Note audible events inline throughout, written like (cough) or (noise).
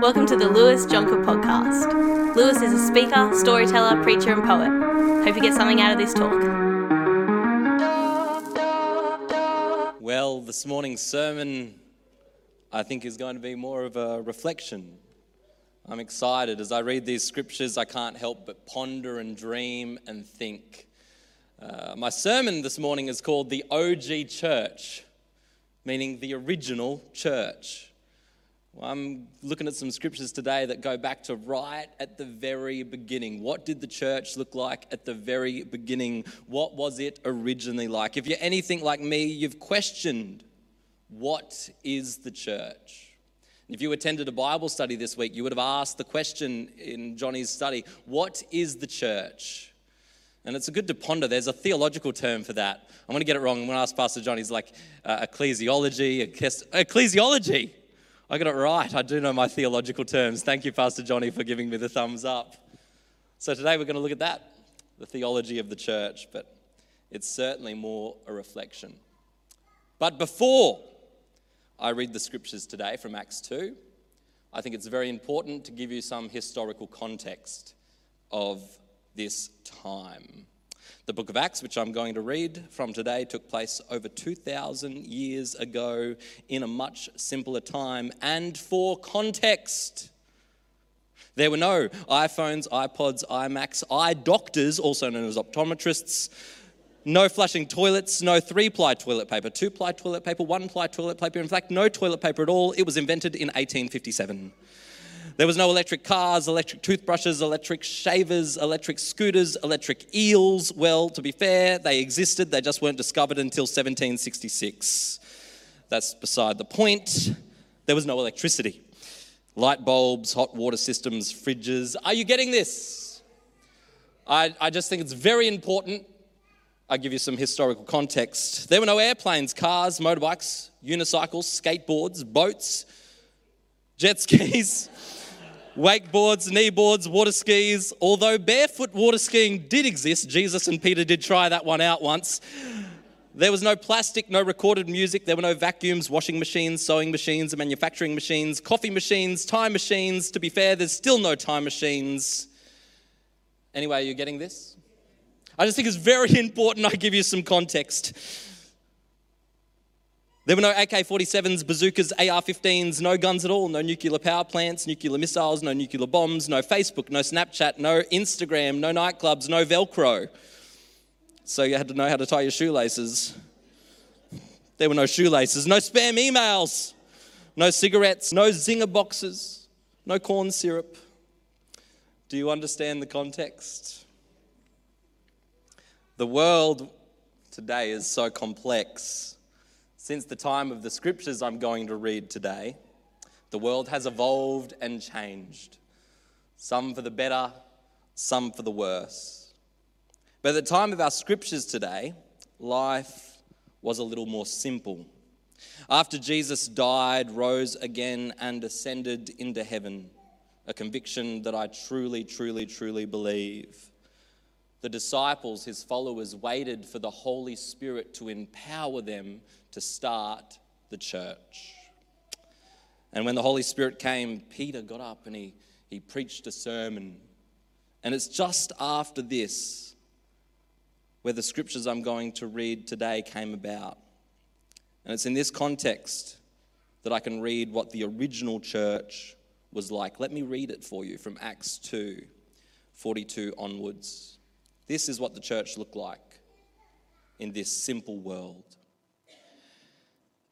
Welcome to the Lewis Jonker podcast. Lewis is a speaker, storyteller, preacher, and poet. Hope you get something out of this talk. Well, this morning's sermon, I think, is going to be more of a reflection. I'm excited. As I read these scriptures, I can't help but ponder and dream and think. Uh, my sermon this morning is called The OG Church, meaning the original church. Well, I'm looking at some scriptures today that go back to right at the very beginning. What did the church look like at the very beginning? What was it originally like? If you're anything like me, you've questioned what is the church? If you attended a Bible study this week, you would have asked the question in Johnny's study what is the church? And it's a good to ponder. There's a theological term for that. I'm going to get it wrong. I'm going to ask Pastor Johnny. He's like uh, ecclesiology, ecclesiology. I got it right. I do know my theological terms. Thank you, Pastor Johnny, for giving me the thumbs up. So today we're going to look at that, the theology of the church, but it's certainly more a reflection. But before I read the scriptures today from Acts 2, I think it's very important to give you some historical context of this time. The book of Acts, which I'm going to read from today, took place over 2,000 years ago in a much simpler time. And for context, there were no iPhones, iPods, iMacs, eye doctors, also known as optometrists, no flushing toilets, no three ply toilet paper, two ply toilet paper, one ply toilet paper. In fact, no toilet paper at all. It was invented in 1857. There was no electric cars, electric toothbrushes, electric shavers, electric scooters, electric eels. Well, to be fair, they existed, they just weren't discovered until 1766. That's beside the point. There was no electricity. Light bulbs, hot water systems, fridges. Are you getting this? I, I just think it's very important. I give you some historical context. There were no airplanes, cars, motorbikes, unicycles, skateboards, boats, jet skis wakeboards, kneeboards, water skis. Although barefoot water skiing did exist, Jesus and Peter did try that one out once. There was no plastic, no recorded music. There were no vacuums, washing machines, sewing machines, manufacturing machines, coffee machines, time machines. To be fair, there's still no time machines. Anyway, are you getting this? I just think it's very (laughs) important I give you some context. There were no AK 47s, bazookas, AR 15s, no guns at all, no nuclear power plants, nuclear missiles, no nuclear bombs, no Facebook, no Snapchat, no Instagram, no nightclubs, no Velcro. So you had to know how to tie your shoelaces. There were no shoelaces, no spam emails, no cigarettes, no zinger boxes, no corn syrup. Do you understand the context? The world today is so complex since the time of the scriptures I'm going to read today, the world has evolved and changed, some for the better, some for the worse. But at the time of our scriptures today, life was a little more simple. After Jesus died, rose again, and ascended into heaven, a conviction that I truly, truly, truly believe. The disciples, his followers, waited for the Holy Spirit to empower them to start the church. And when the Holy Spirit came, Peter got up and he, he preached a sermon. And it's just after this where the scriptures I'm going to read today came about. And it's in this context that I can read what the original church was like. Let me read it for you from Acts 2 42 onwards. This is what the church looked like in this simple world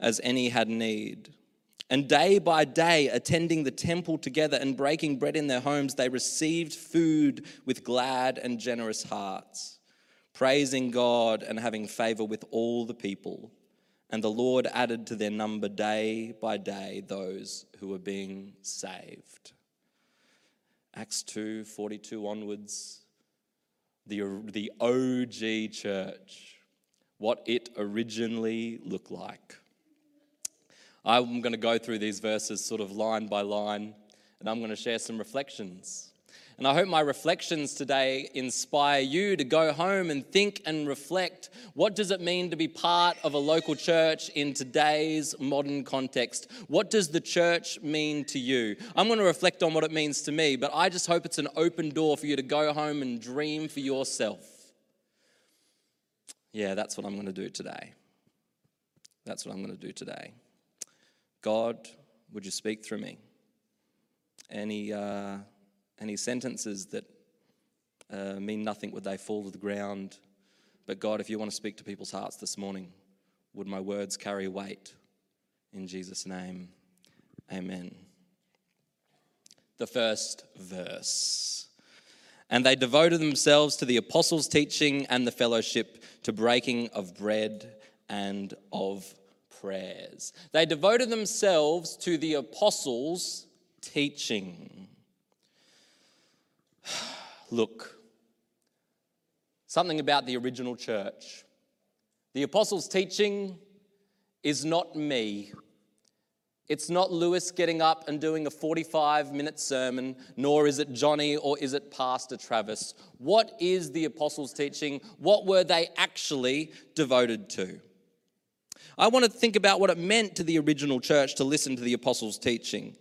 as any had need. And day by day, attending the temple together and breaking bread in their homes, they received food with glad and generous hearts, praising God and having favor with all the people. and the Lord added to their number day by day those who were being saved. Acts 2 42 onwards, the, the OG church, what it originally looked like. I'm going to go through these verses sort of line by line, and I'm going to share some reflections. And I hope my reflections today inspire you to go home and think and reflect what does it mean to be part of a local church in today's modern context? What does the church mean to you? I'm going to reflect on what it means to me, but I just hope it's an open door for you to go home and dream for yourself. Yeah, that's what I'm going to do today. That's what I'm going to do today. God, would you speak through me? Any. Uh, any sentences that uh, mean nothing would they fall to the ground. But God, if you want to speak to people's hearts this morning, would my words carry weight? In Jesus' name, amen. The first verse. And they devoted themselves to the apostles' teaching and the fellowship, to breaking of bread and of prayers. They devoted themselves to the apostles' teaching. (sighs) Look, something about the original church. The apostles' teaching is not me. It's not Lewis getting up and doing a 45 minute sermon, nor is it Johnny or is it Pastor Travis. What is the apostles' teaching? What were they actually devoted to? I want to think about what it meant to the original church to listen to the apostles' teaching.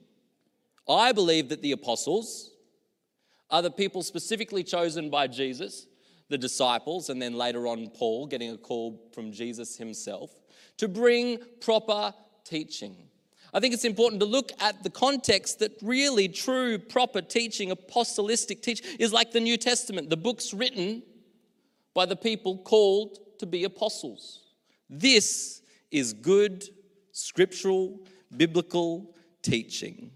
I believe that the apostles, are the people specifically chosen by Jesus, the disciples, and then later on Paul getting a call from Jesus himself to bring proper teaching. I think it's important to look at the context that really true, proper teaching, apostolistic teaching, is like the New Testament, the books written by the people called to be apostles. This is good, scriptural, biblical teaching.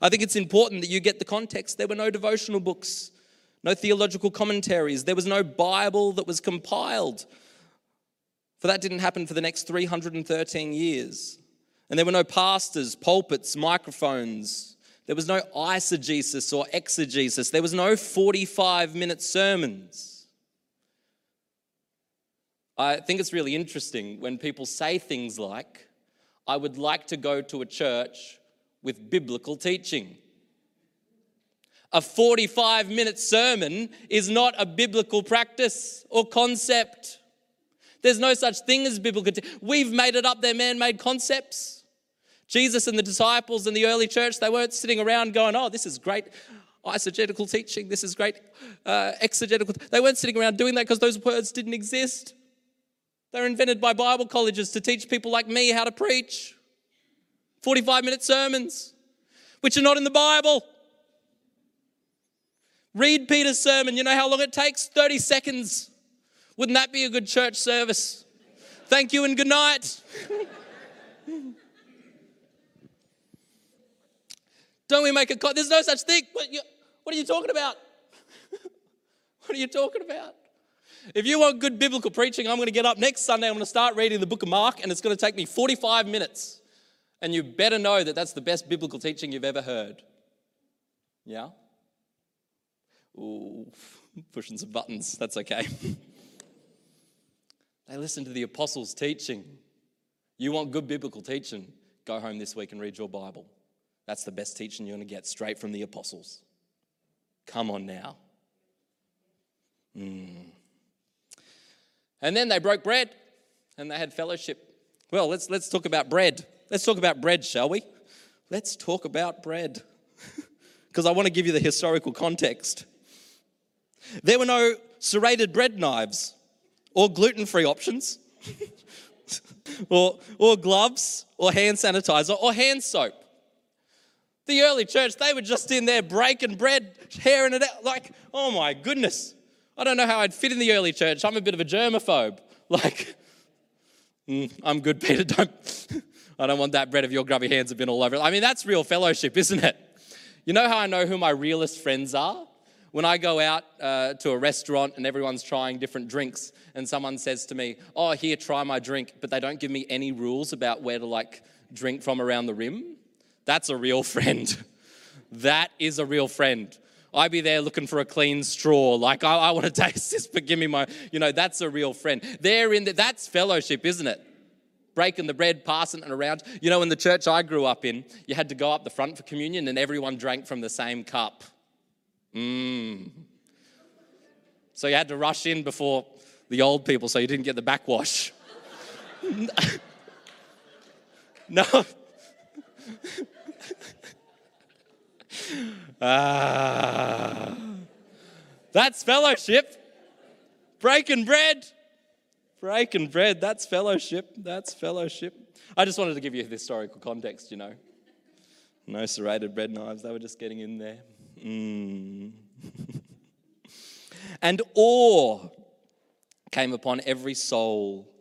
I think it's important that you get the context. There were no devotional books, no theological commentaries, there was no Bible that was compiled. For that didn't happen for the next 313 years. And there were no pastors, pulpits, microphones. There was no eisegesis or exegesis. There was no 45 minute sermons. I think it's really interesting when people say things like, I would like to go to a church with biblical teaching. A 45 minute sermon is not a biblical practice or concept. There's no such thing as biblical. Te- We've made it up, they're man made concepts. Jesus and the disciples and the early church, they weren't sitting around going, oh, this is great eisegetical teaching, this is great uh, exegetical. They weren't sitting around doing that because those words didn't exist. They were invented by Bible colleges to teach people like me how to preach. 45 minute sermons, which are not in the Bible. Read Peter's sermon. You know how long it takes? 30 seconds. Wouldn't that be a good church service? Thank you and good night. Don't we make a There's no such thing. What, you, what are you talking about? (laughs) what are you talking about? If you want good biblical preaching, I'm going to get up next Sunday. I'm going to start reading the book of Mark, and it's going to take me 45 minutes. And you better know that that's the best biblical teaching you've ever heard. Yeah? Ooh, (laughs) pushing some buttons. That's okay. (laughs) they listen to the apostles' teaching. You want good biblical teaching? Go home this week and read your Bible. That's the best teaching you're going to get straight from the apostles. Come on now. Mm. And then they broke bread and they had fellowship. Well, let's, let's talk about bread. Let's talk about bread, shall we? Let's talk about bread. (laughs) Because I want to give you the historical context. There were no serrated bread knives or gluten free options, (laughs) or, or gloves, or hand sanitizer, or hand soap. The early church, they were just in there breaking bread, tearing it out. Like, oh my goodness. I don't know how I'd fit in the early church. I'm a bit of a germaphobe. (laughs) Like, mm, I'm good, Peter. Don't. (laughs) I don't want that bread of your grubby hands have been all over it. I mean, that's real fellowship, isn't it? You know how I know who my realist friends are? when I go out uh, to a restaurant and everyone's trying different drinks, and someone says to me, Oh, here, try my drink, but they don't give me any rules about where to like drink from around the rim, that's a real (laughs) friend. that is a real friend. I'd be there looking for a clean straw. Like, I, I want to (laughs) taste this, but give me my, you know, that's a real friend. They're in the, that's fellowship, isn't it? Breaking the bread, passing it around. You know, in the church I grew up in, you had to go up the front for communion and everyone drank from the same cup. Mmm. So you had to rush in before the old people so you didn't get the backwash. (laughs) no. Ah. That's fellowship. Breaking bread. Breaking bread. That's fellowship. That's fellowship. I just wanted to give you historical context, you know. No serrated bread knives, they were just getting in there. Mm. (laughs) and awe came upon every soul.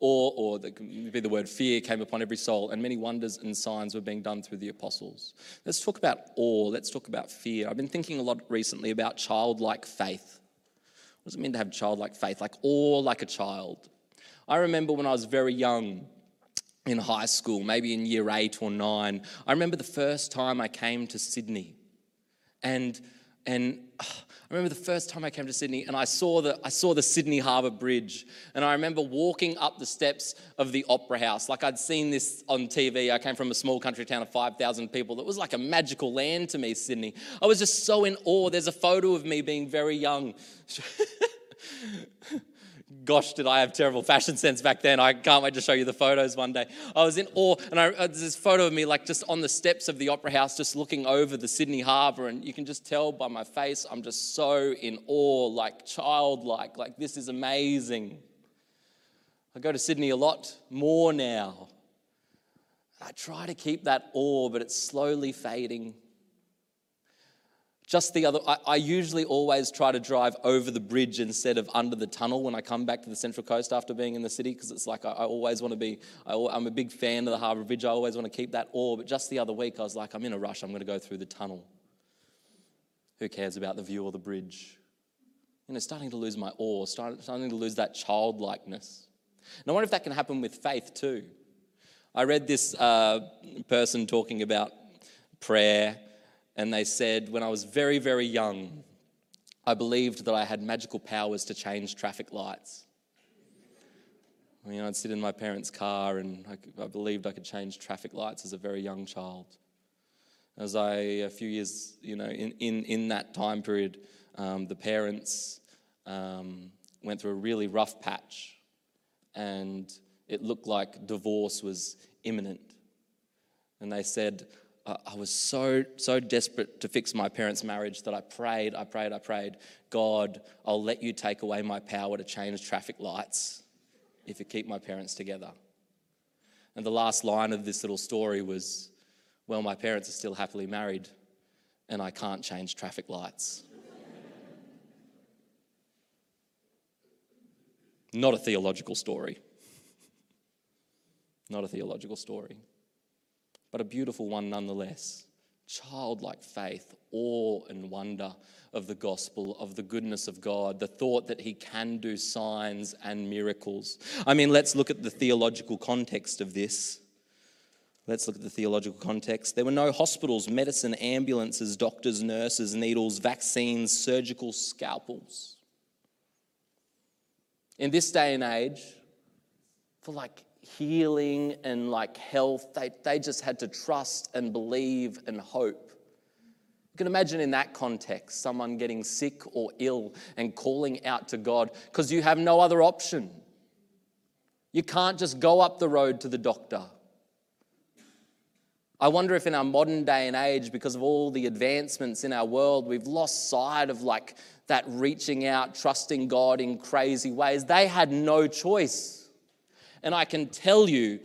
Awe, or that could be the word fear, came upon every soul, and many wonders and signs were being done through the apostles. Let's talk about awe. Let's talk about fear. I've been thinking a lot recently about childlike faith. What does it mean to have childlike faith? Like awe like a child. I remember when I was very young, in high school, maybe in year eight or nine, I remember the first time I came to Sydney. And, and ah, I remember the first time I came to Sydney and I saw, the, I saw the Sydney Harbour Bridge. And I remember walking up the steps of the Opera House. Like I'd seen this on TV. I came from a small country town of 5,000 people. That was like a magical land to me, Sydney. I was just so in awe. There's a photo of me being very young. (laughs) gosh, did I have terrible fashion sense back then. I can't wait to show you the photos one day. I was in awe, and I, uh, there's this photo of me like just on the steps of the Opera House, just looking over the Sydney Harbour, and you can just tell by my face, I'm just so in awe, like childlike, like this is amazing. I go to Sydney a lot more now. I try to keep that awe, but it's slowly fading. Just the other, I, I, usually always try to drive over the bridge instead of under the tunnel when I come back to the Central Coast after being in the city because it's like I, I always want to be, I, am a big fan of the Harbour Bridge. I always want to keep that awe. But just the other week, I was like, I'm in a rush. I'm going to go through the tunnel. Who cares about the view or the bridge? You know, starting to lose my awe, starting, starting to lose that childlikeness. And I wonder if that can happen with faith too. I read this uh, person talking about prayer and they said, when I was very, very young, I believed that I had magical powers to change traffic lights. I mean, I'd sit in my parents' car and I, I believed I could change traffic lights as a very young child. As I, a few years, you know, in, in, in that time period, um, the parents um, went through a really rough patch and it looked like divorce was imminent. And they said, I was so, so desperate to fix my parents' marriage that I prayed, I prayed, I prayed, God, I'll let you take away my power to change traffic lights if you keep my parents together. And the last line of this little story was, Well, my parents are still happily married, and I can't change traffic lights. Not a theological story. Not a theological story but a beautiful one nonetheless. Childlike faith, awe and wonder of the gospel, of the goodness of God, the thought that He can do signs and miracles. I mean, let's look at the theological context of this. Let's look at the theological context. There were no hospitals, medicine, ambulances, doctors, nurses, needles, vaccines, surgical scalpels. In this day and age, for like healing and like health. They, they just had to trust and believe and hope. You can imagine in that context someone getting sick or ill and calling out to God because you have no other option. You can't just go up the road to the doctor. I wonder if in our modern day and age, because of all the advancements in our world, we've lost sight of like that reaching out, trusting God in crazy ways. They had no choice. And I can tell you,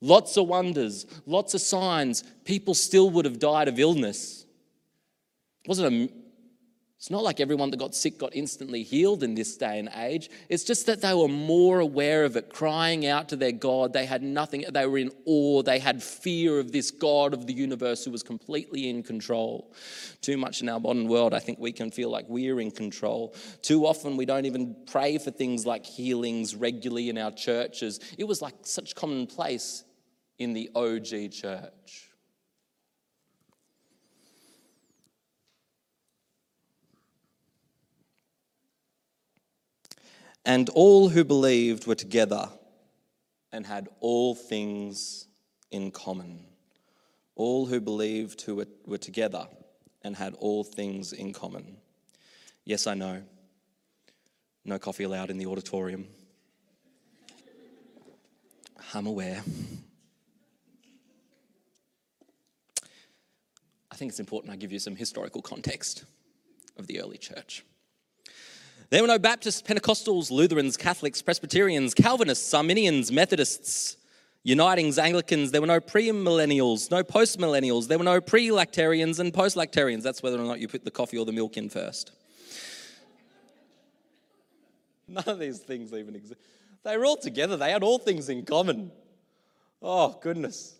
lots of wonders, lots of signs, people still would have died of illness. It wasn't a, It's not like everyone that got sick got instantly healed in this day and age. It's just that they were more aware of it, crying out to their God. They had nothing, they were in awe. They had fear of this God of the universe who was completely in control. Too much in our modern world, I think we can feel like we're in control. Too often, we don't even pray for things like healings regularly in our churches. It was like such commonplace in the OG church. And all who believed were together and had all things in common. All who believed who were, were together and had all things in common. Yes, I know. No coffee allowed in the auditorium. I'm aware. I think it's important I give you some historical context of the early church. There were no Baptists, Pentecostals, Lutherans, Catholics, Presbyterians, Calvinists, Arminians, Methodists, Unitings, Anglicans. There were no pre millennials, no post millennials. There were no pre lactarians and post lactarians. That's whether or not you put the coffee or the milk in first. None of these things even exist. They were all together, they had all things in common. Oh, goodness.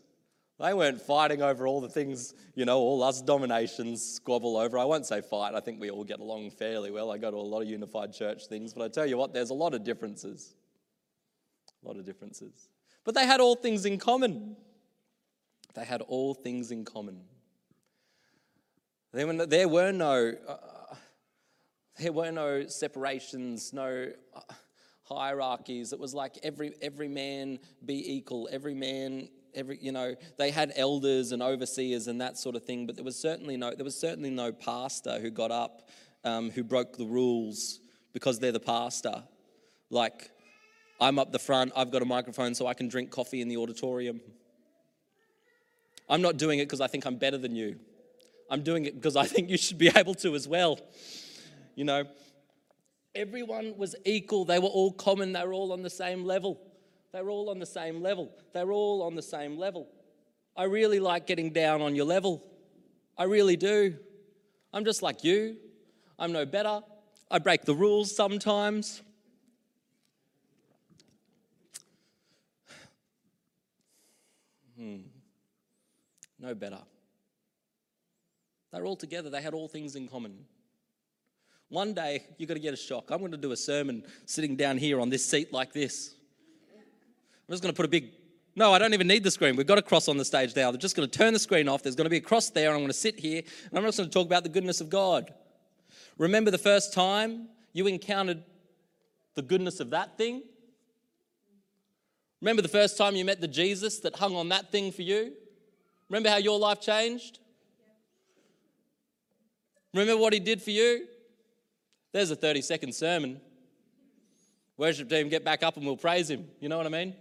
They weren't fighting over all the things, you know, all us dominations squabble over. I won't say fight, I think we all get along fairly well. I go to a lot of unified church things, but I tell you what, there's a lot of differences. A lot of differences. But they had all things in common. They had all things in common. There were no, there were no, uh, there were no separations, no uh, hierarchies. It was like every, every man be equal, every man every you know they had elders and overseers and that sort of thing but there was certainly no there was certainly no pastor who got up um, who broke the rules because they're the pastor. Like i'm up the front i've got a microphone so i can drink coffee in the auditorium. I'm not doing it because i think i'm better than you. I'm doing it because i think you should be (laughs) able to as well you know. Everyone was equal. They were all common. They were all on the same level they're all on the same level. They're all on the same level. I really like getting down on your level. I really do. I'm just like you. I'm no better. I break the rules sometimes. Hmm. No better. They're all together. They had all things in common. One day, you're going to get a shock. I'm going to do a sermon sitting down here on this seat like this. I'm just going to put a big, no, I don't even need the screen. We've got a cross on the stage now. They're just going to turn the screen off. There's going to be a cross there. I'm going to sit here and I'm just going to talk about the goodness of God. Remember the first time you encountered the goodness of that thing? Remember the first time you met the Jesus that hung on that thing for you? Remember how your life changed? Remember what he did for you? There's a 30 second sermon. Worship team, get back up and we'll praise him. You know what I mean?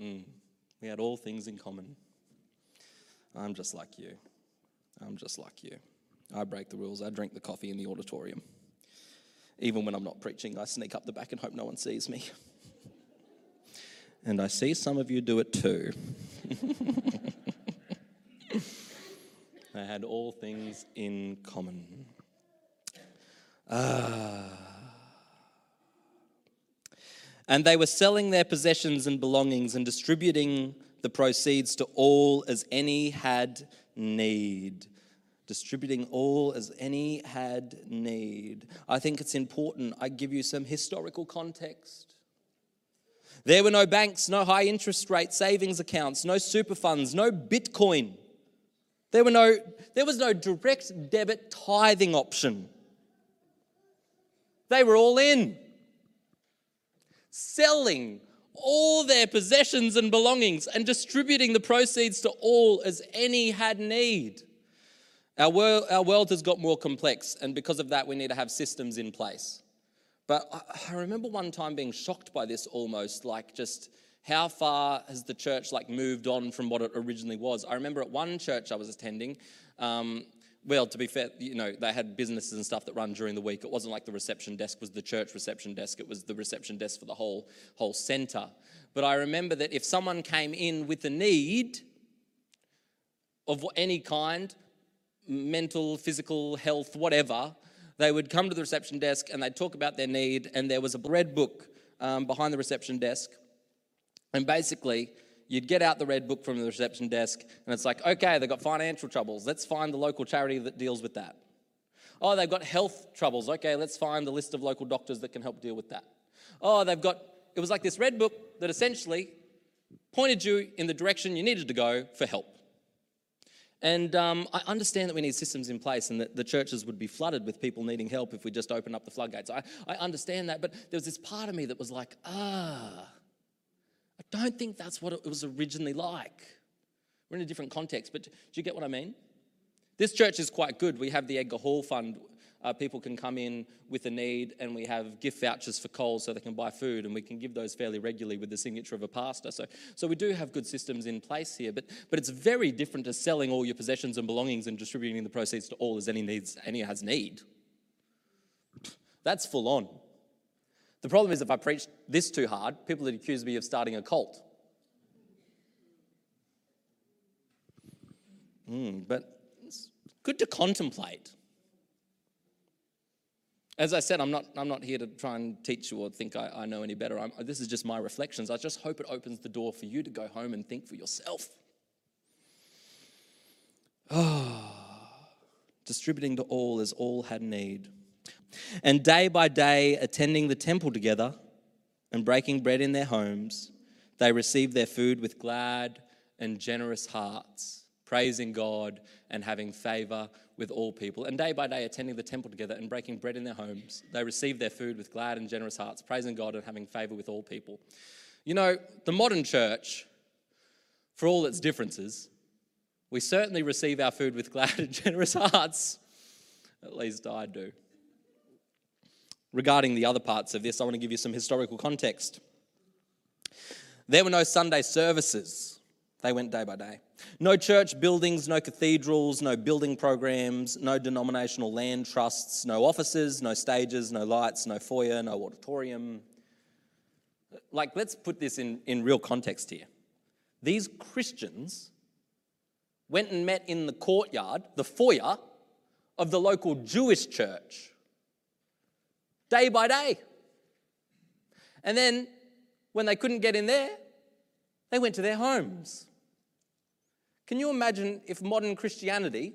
Mm. We had all things in common. I'm just like you. I'm just like you. I break the rules. I drink the coffee in the auditorium. Even when I'm not preaching, I sneak up the back and hope no one sees me. and I see some of you do it too. (laughs) I had all things in common. Ah. And they were selling their possessions and belongings and distributing the proceeds to all as any had need. Distributing all as any had need. I think it's important I give you some historical context. There were no banks, no high interest rate savings accounts, no super funds, no Bitcoin. There, were no, there was no direct debit tithing option. They were all in selling all their possessions and belongings and distributing the proceeds to all as any had need. Our world, our world has got more complex, and because of that, we need to have systems in place. But I, remember one time being shocked by this almost, like just how far has the church like moved on from what it originally was? I remember at one church I was attending, um, well, to be fair, you know, they had businesses and stuff that run during the week. It wasn't like the reception desk was the church reception desk. It was the reception desk for the whole, whole center. But I remember that if someone came in with a need of any kind, mental, physical health, whatever, they would come to the reception desk and they'd talk about their need. And there was a red book um, behind the reception desk. And basically, you'd get out the red book from the reception desk, and it's like, okay, they've got financial troubles. Let's find the local charity that deals with that. Oh, they've got health troubles. Okay, let's find the list of local doctors that can help deal with that. Oh, they've got, it was like this red book that essentially pointed you in the direction you needed to go for help. And um, I understand that we need systems in place and that the churches would be flooded with people needing help if we just open up the floodgates. I, I understand that, but there was this part of me that was like, ah, I don't think that's what it was originally like. We're in a different context, but do you get what I mean? This church is quite good. We have the Edgar Hall Fund. Uh, people can come in with a need, and we have gift vouchers for Coles so they can buy food, and we can give those fairly regularly with the signature of a pastor. So, so we do have good systems in place here, but, but it's very different to selling all your possessions and belongings and distributing the proceeds to all as any needs any has need. That's full on. The problem is if I preach this too hard, people would accuse me of starting a cult. Mm, but it's good to contemplate. As I said, I'm not, I'm not here to try and teach you or think I, I know any better. I'm, this is just my reflections. I just hope it opens the door for you to go home and think for yourself. (sighs) Distributing to all as all had need. And day by day, attending the temple together and breaking bread in their homes, they received their food with glad and generous hearts, praising God and having favor with all people. And day by day, attending the temple together and breaking bread in their homes, they received their food with glad and generous hearts, praising God and having favor with all people. You know, the modern church, for all its differences, we certainly receive our food with glad and (laughs) generous hearts. At least I do regarding the other parts of this, I want to give you some historical context. There were no Sunday services, they went day by day. No church buildings, no cathedrals, no building programs, no denominational land trusts, no offices, no stages, no lights, no foyer, no auditorium. Like, let's put this in, in real context here. These Christians went and met in the courtyard, the foyer, of the local Jewish church day by day. And then when they couldn't get in there, they went to their homes. Can you imagine if modern Christianity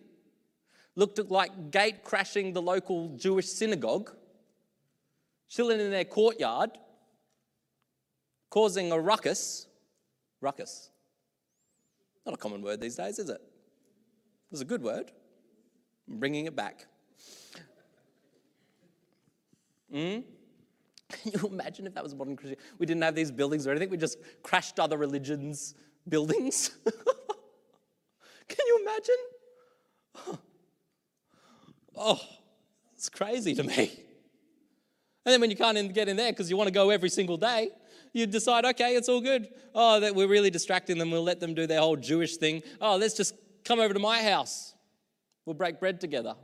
looked like gate crashing the local Jewish synagogue, chilling in their courtyard, causing a ruckus? Ruckus. Not a common word these days, is it? It's a good word. I'm bringing it back. Mm? Can you imagine if that was modern Christianity? We didn't have these buildings or anything, we just crashed other religions' buildings. (laughs) Can you imagine? (laughs) Oh, it's crazy to me. And then when you can't get in there because you want to go every single day, you decide, okay, it's all good. Oh, that we're really distracting them. We'll let them do their whole Jewish thing. Oh, let's just come over to my house. We'll break bread together.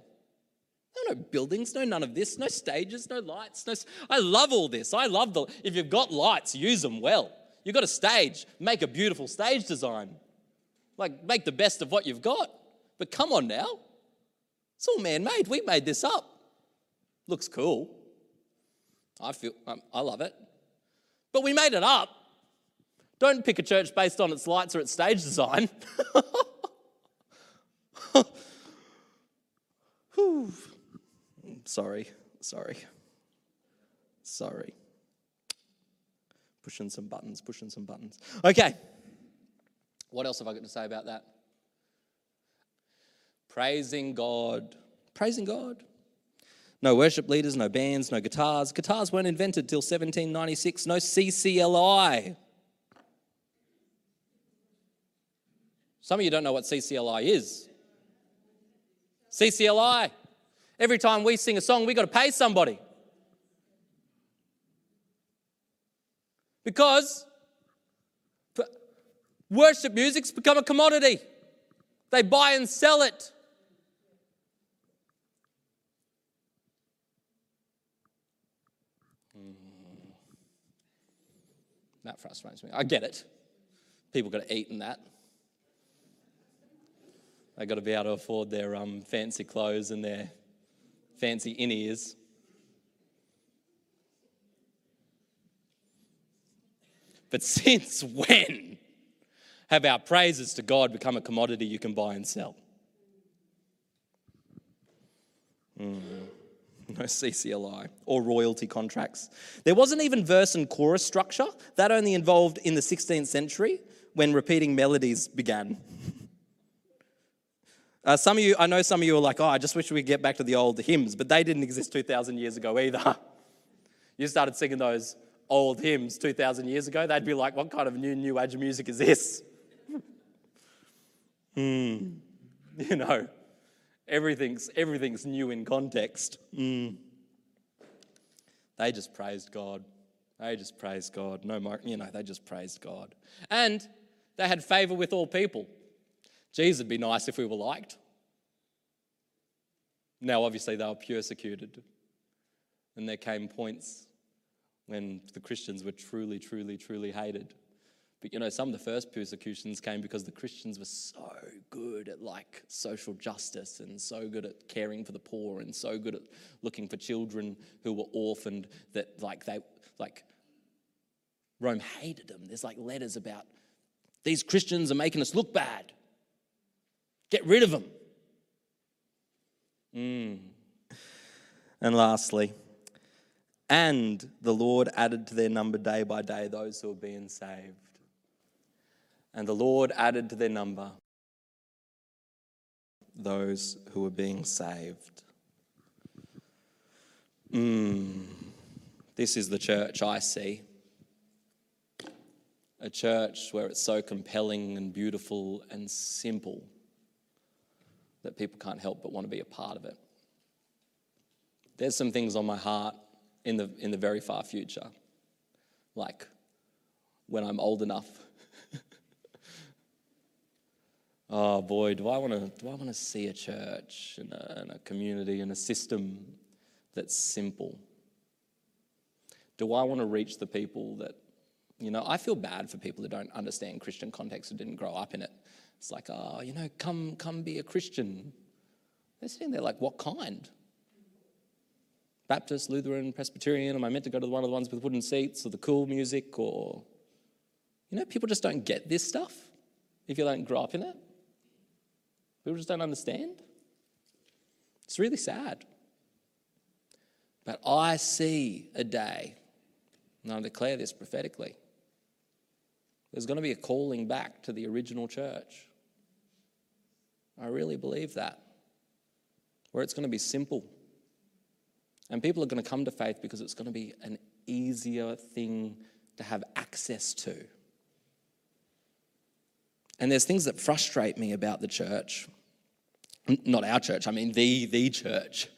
No, buildings, no none of this, no stages, no lights. No, I love all this. I love the, if you've got lights, use them well. You've got a stage, make a beautiful stage design. Like, make the best of what you've got. But come on now. It's all man made. We made this up. Looks cool. I feel, um, I love it. But we made it up. Don't pick a church based on its lights or its stage design. (laughs) Whew. Sorry, sorry, sorry. Pushing some buttons, pushing some buttons. Okay. What else have I got to say about that? Praising God. Praising God. No worship leaders, no bands, no guitars. Guitars weren't invented till 1796. No CCLI. Some of you don't know what CCLI is. CCLI. Every time we sing a song, we got to pay somebody. Because worship music's become a commodity. They buy and sell it. Hmm. That frustrates me. I get it. People got to eat and that. They got to be able to afford their um, fancy clothes and their fancy in ears. But (laughs) since when have our praises to God become a commodity you can buy and sell? Mm. (laughs) No CCLI or royalty contracts. There wasn't even verse and chorus structure. That only involved in the 16th century when repeating melodies began. (laughs) Uh, some of you, I know some of you are like, oh, I just wish we could get back to the old hymns, but they didn't exist 2,000 years ago either. You started singing those old hymns 2,000 years ago, they'd be like, what kind of new New Age music is this? (laughs) Hmm. You know, everything's, everything's new in context. Mm. They just praised God. They just praised God. No, you know, they just praised God. And they had favor with all people. Jesus, it'd be nice if we were liked. Now, obviously, they were persecuted. And there came points when the Christians were truly, truly, truly hated. But you know, some of the first persecutions came because the Christians were so good at like social justice and so good at caring for the poor and so good at looking for children who were orphaned that like they like Rome hated them. There's like letters about these Christians are making us look bad. Get rid of them. Mm. And lastly, and the Lord added to their number day by day those who were being saved. And the Lord added to their number those who were being saved. Mm. This is the church I see. A church where it's so compelling and beautiful and simple that people can't help but want to be a part of it. There's some things on my heart in the, in the very far future, like when I'm old enough. (laughs) oh boy, do I want to do I want to see a church and a, and a community and a system that's simple? Do I want to reach the people that, you know, I feel bad for people who don't understand Christian context or didn't grow up in it. It's like, oh, you know, come, come be a Christian. They're sitting there like, what kind? Baptist, Lutheran, Presbyterian? Am I meant to go to one of the ones with wooden seats or the cool music? Or, you know, people just don't get this stuff if you don't grow up in it. People just don't understand. It's really sad. But I see a day, and I declare this prophetically. There's going to be a calling back to the original church. I really believe that. Where it's going to be simple. And people are going to come to faith because it's going to be an easier thing to have access to. And there's things that frustrate me about the church. Not our church, I mean the, the church,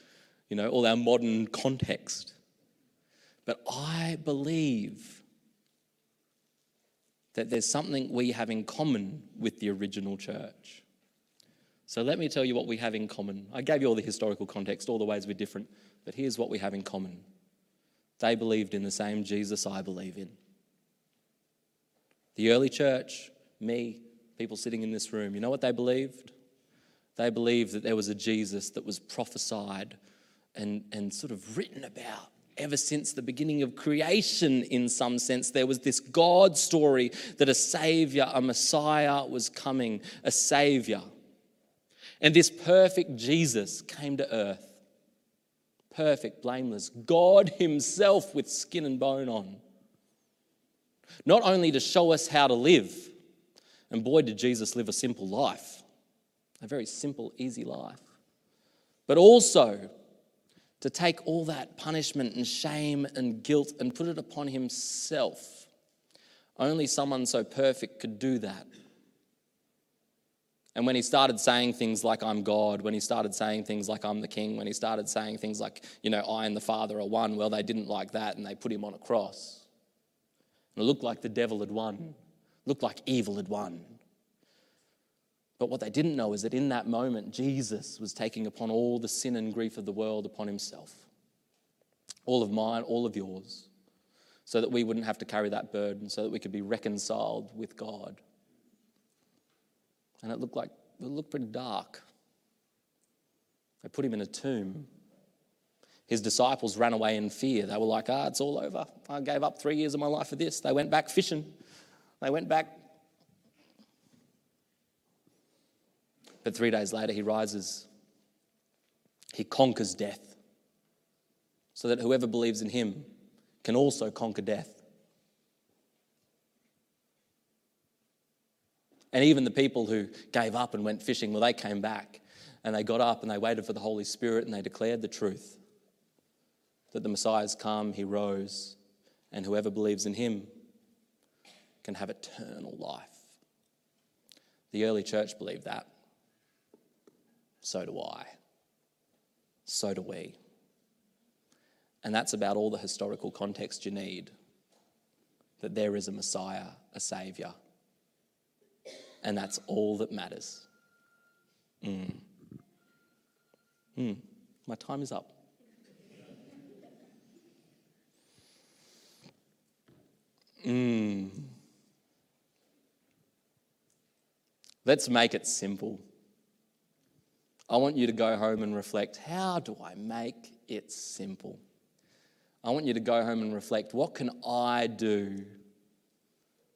you know, all our modern context. But I believe that there's something we have in common with the original church. So let me tell you what we have in common. I gave you all the historical context, all the ways we're different, but here's what we have in common they believed in the same Jesus I believe in. The early church, me, people sitting in this room, you know what they believed? They believed that there was a Jesus that was prophesied and, and sort of written about ever since the beginning of creation, in some sense. There was this God story that a Savior, a Messiah was coming, a Savior. And this perfect Jesus came to earth. Perfect, blameless, God Himself with skin and bone on. Not only to show us how to live, and boy, did Jesus live a simple life, a very simple, easy life, but also to take all that punishment and shame and guilt and put it upon Himself. Only someone so perfect could do that. And when he started saying things like, I'm God, when he started saying things like, I'm the king, when he started saying things like, you know, I and the Father are one, well, they didn't like that and they put him on a cross. And it looked like the devil had won, looked like evil had won. But what they didn't know is that in that moment, Jesus was taking upon all the sin and grief of the world upon himself. All of mine, all of yours. So that we wouldn't have to carry that burden, so that we could be reconciled with God. And it looked like it looked pretty dark. They put him in a tomb. His disciples ran away in fear. They were like, ah, it's all over. I gave up three years of my life for this. They went back fishing. They went back. But three days later, he rises. He conquers death so that whoever believes in him can also conquer death. And even the people who gave up and went fishing, well, they came back and they got up and they waited for the Holy Spirit and they declared the truth that the Messiah has come, he rose, and whoever believes in him can have eternal life. The early church believed that. So do I. So do we. And that's about all the historical context you need that there is a Messiah, a Saviour. And that's all that matters. Mm. Mm. My time is up. Mm. Let's make it simple. I want you to go home and reflect how do I make it simple? I want you to go home and reflect what can I do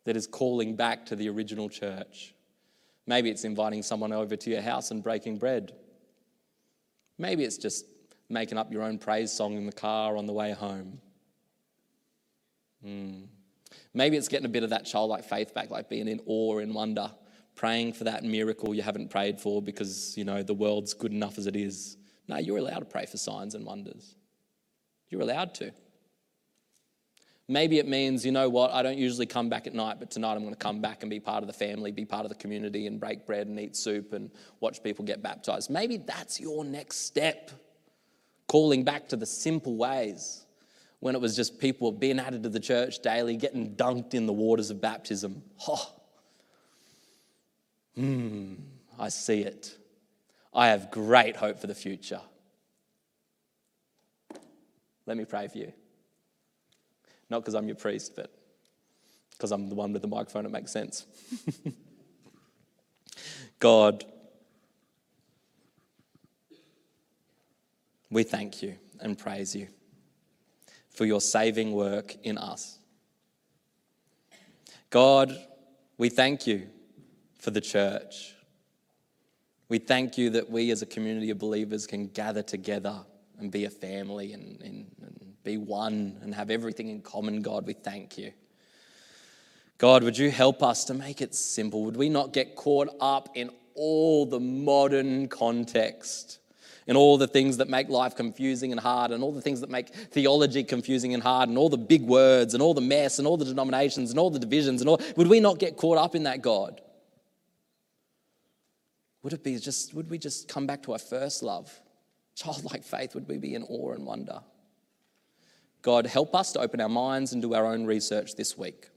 that is calling back to the original church? Maybe it's inviting someone over to your house and breaking bread. Maybe it's just making up your own praise song in the car on the way home. Mm. Maybe it's getting a bit of that childlike faith back, like being in awe and wonder, praying for that miracle you haven't prayed for because, you know, the world's good enough as it is. No, you're allowed to pray for signs and wonders. You're allowed to. Maybe it means, you know what, I don't usually come back at night, but tonight I'm going to come back and be part of the family, be part of the community, and break bread and eat soup and watch people get baptized. Maybe that's your next step. Calling back to the simple ways when it was just people being added to the church daily, getting dunked in the waters of baptism. Oh, hmm, I see it. I have great hope for the future. Let me pray for you. Not because I'm your priest, but because I'm the one with the microphone, it makes sense. (laughs) God, we thank you and praise you for your saving work in us. God, we thank you for the church. We thank you that we as a community of believers can gather together and be a family and, and, and be one and have everything in common, God. We thank you. God, would you help us to make it simple? Would we not get caught up in all the modern context, in all the things that make life confusing and hard, and all the things that make theology confusing and hard, and all the big words, and all the mess, and all the denominations, and all the divisions, and all? Would we not get caught up in that, God? Would it be just, would we just come back to our first love? Childlike faith, would we be in awe and wonder? God, help us to open our minds and do our own research this week.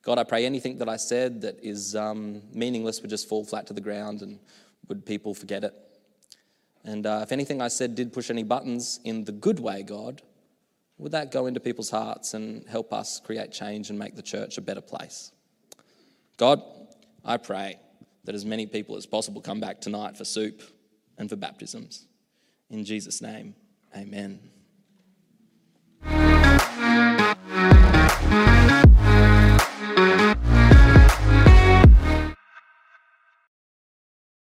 God, I pray anything that I said that is um, meaningless would just fall flat to the ground and would people forget it. And uh, if anything I said did push any buttons in the good way, God, would that go into people's hearts and help us create change and make the church a better place? God, I pray that as many people as possible come back tonight for soup and for baptisms. In Jesus' name, amen. Thank you.